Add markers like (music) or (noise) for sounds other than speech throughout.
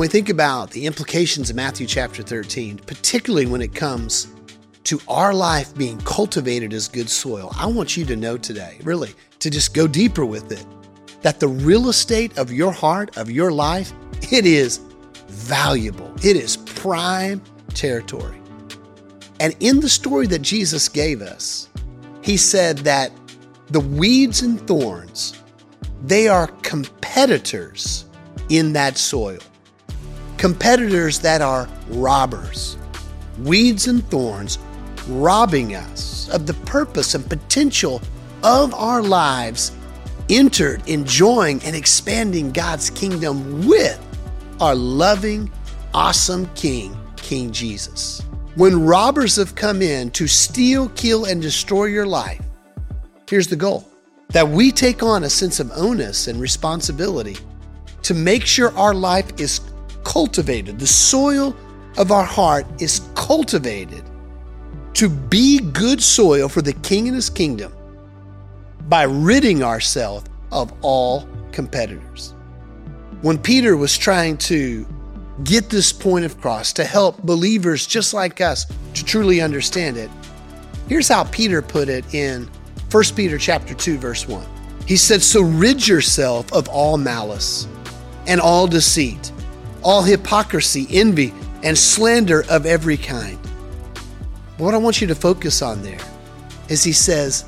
we think about the implications of Matthew chapter 13, particularly when it comes to our life being cultivated as good soil, I want you to know today, really, to just go deeper with it, that the real estate of your heart, of your life, it is valuable. It is prime territory. And in the story that Jesus gave us, he said that the weeds and thorns, they are competitors in that soil competitors that are robbers, weeds and thorns, robbing us of the purpose and potential of our lives, entered enjoying and expanding God's kingdom with our loving, awesome King, King Jesus. When robbers have come in to steal, kill, and destroy your life, here's the goal that we take on a sense of onus and responsibility to make sure our life is cultivated, the soil of our heart is cultivated to be good soil for the King and his kingdom by ridding ourselves of all competitors. When Peter was trying to get this point across to help believers just like us to truly understand it, here's how Peter put it in 1 Peter chapter 2 verse 1. He said, "So rid yourself of all malice and all deceit, all hypocrisy, envy, and slander of every kind. But What I want you to focus on there is he says,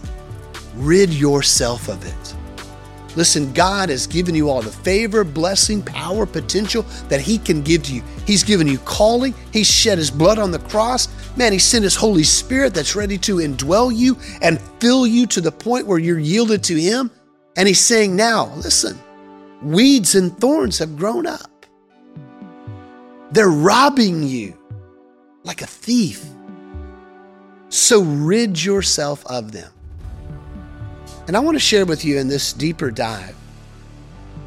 rid yourself of it. Listen, God has given you all the favor, blessing, power, potential that He can give to you. He's given you calling. He shed His blood on the cross. Man, He sent His Holy Spirit that's ready to indwell you and fill you to the point where you're yielded to Him. And He's saying, now, listen, weeds and thorns have grown up. They're robbing you like a thief. So rid yourself of them. And I want to share with you in this deeper dive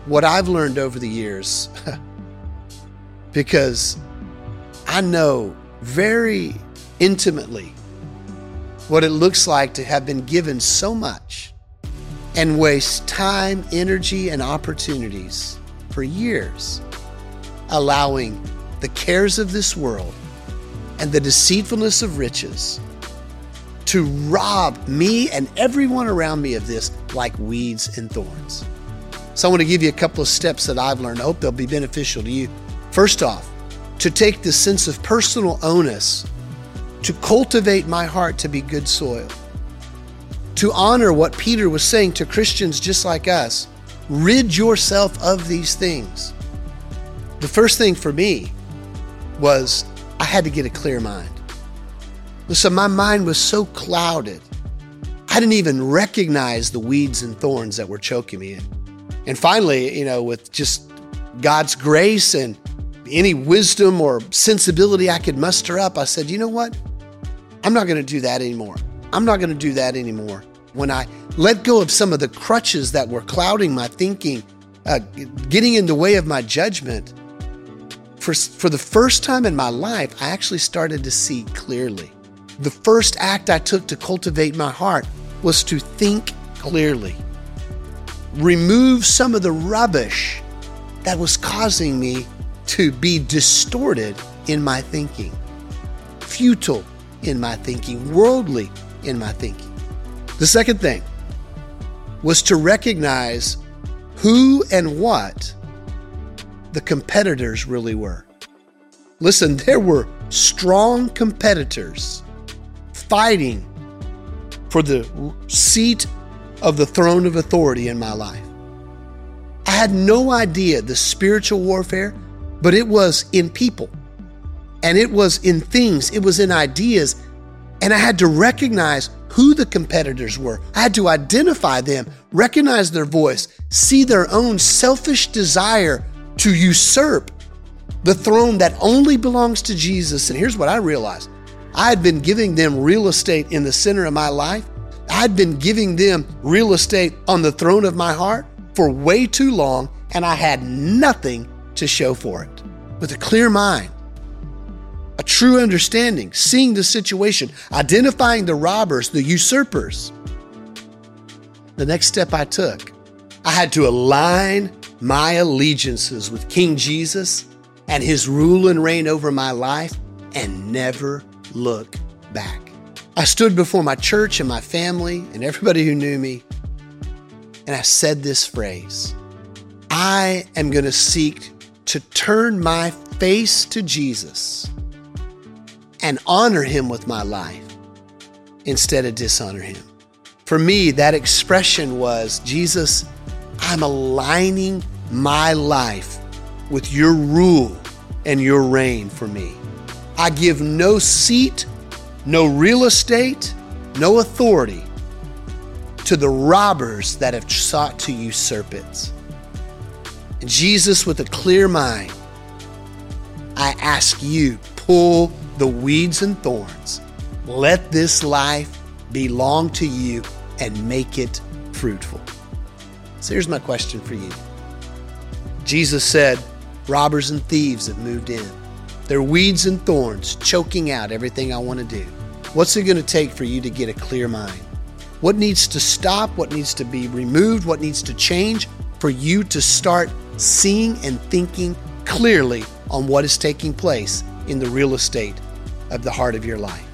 what I've learned over the years (laughs) because I know very intimately what it looks like to have been given so much and waste time, energy, and opportunities for years allowing the cares of this world and the deceitfulness of riches to rob me and everyone around me of this like weeds and thorns. So I want to give you a couple of steps that I've learned. I hope they'll be beneficial to you. First off, to take the sense of personal onus to cultivate my heart to be good soil, to honor what Peter was saying to Christians just like us rid yourself of these things. The first thing for me was I had to get a clear mind. Listen, my mind was so clouded. I didn't even recognize the weeds and thorns that were choking me in. And finally, you know, with just God's grace and any wisdom or sensibility I could muster up, I said, you know what? I'm not going to do that anymore. I'm not going to do that anymore. When I let go of some of the crutches that were clouding my thinking, uh, getting in the way of my judgment, for, for the first time in my life, I actually started to see clearly. The first act I took to cultivate my heart was to think clearly, remove some of the rubbish that was causing me to be distorted in my thinking, futile in my thinking, worldly in my thinking. The second thing was to recognize who and what the competitors really were. Listen, there were strong competitors fighting for the seat of the throne of authority in my life. I had no idea the spiritual warfare, but it was in people and it was in things, it was in ideas. And I had to recognize who the competitors were. I had to identify them, recognize their voice, see their own selfish desire to usurp the throne that only belongs to Jesus. And here's what I realized I had been giving them real estate in the center of my life. I'd been giving them real estate on the throne of my heart for way too long, and I had nothing to show for it. With a clear mind, a true understanding, seeing the situation, identifying the robbers, the usurpers. The next step I took, I had to align my allegiances with King Jesus and his rule and reign over my life and never look back. I stood before my church and my family and everybody who knew me, and I said this phrase I am going to seek to turn my face to Jesus and honor him with my life instead of dishonor him. For me, that expression was Jesus, I'm aligning my life with your rule and your reign for me. I give no seat, no real estate, no authority to the robbers that have sought to usurp it. And Jesus, with a clear mind, I ask you, pull the weeds and thorns. Let this life belong to you and make it fruitful. So here's my question for you Jesus said, Robbers and thieves have moved in. They're weeds and thorns choking out everything I want to do. What's it going to take for you to get a clear mind? What needs to stop? What needs to be removed? What needs to change for you to start seeing and thinking clearly on what is taking place in the real estate of the heart of your life?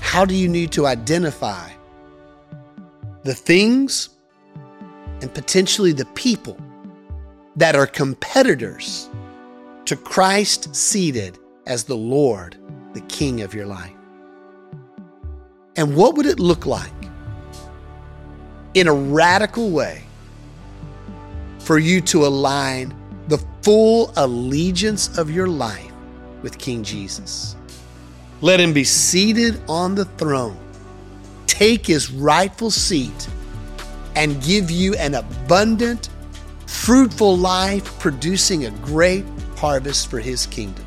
How do you need to identify the things and potentially the people that are competitors to Christ seated as the Lord, the King of your life? And what would it look like in a radical way for you to align the full allegiance of your life with King Jesus? Let him be seated on the throne, take his rightful seat, and give you an abundant, fruitful life, producing a great harvest for his kingdom.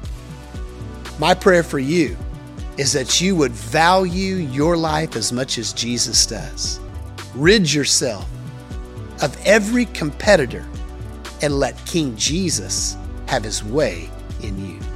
My prayer for you is that you would value your life as much as Jesus does. Rid yourself of every competitor and let King Jesus have his way in you.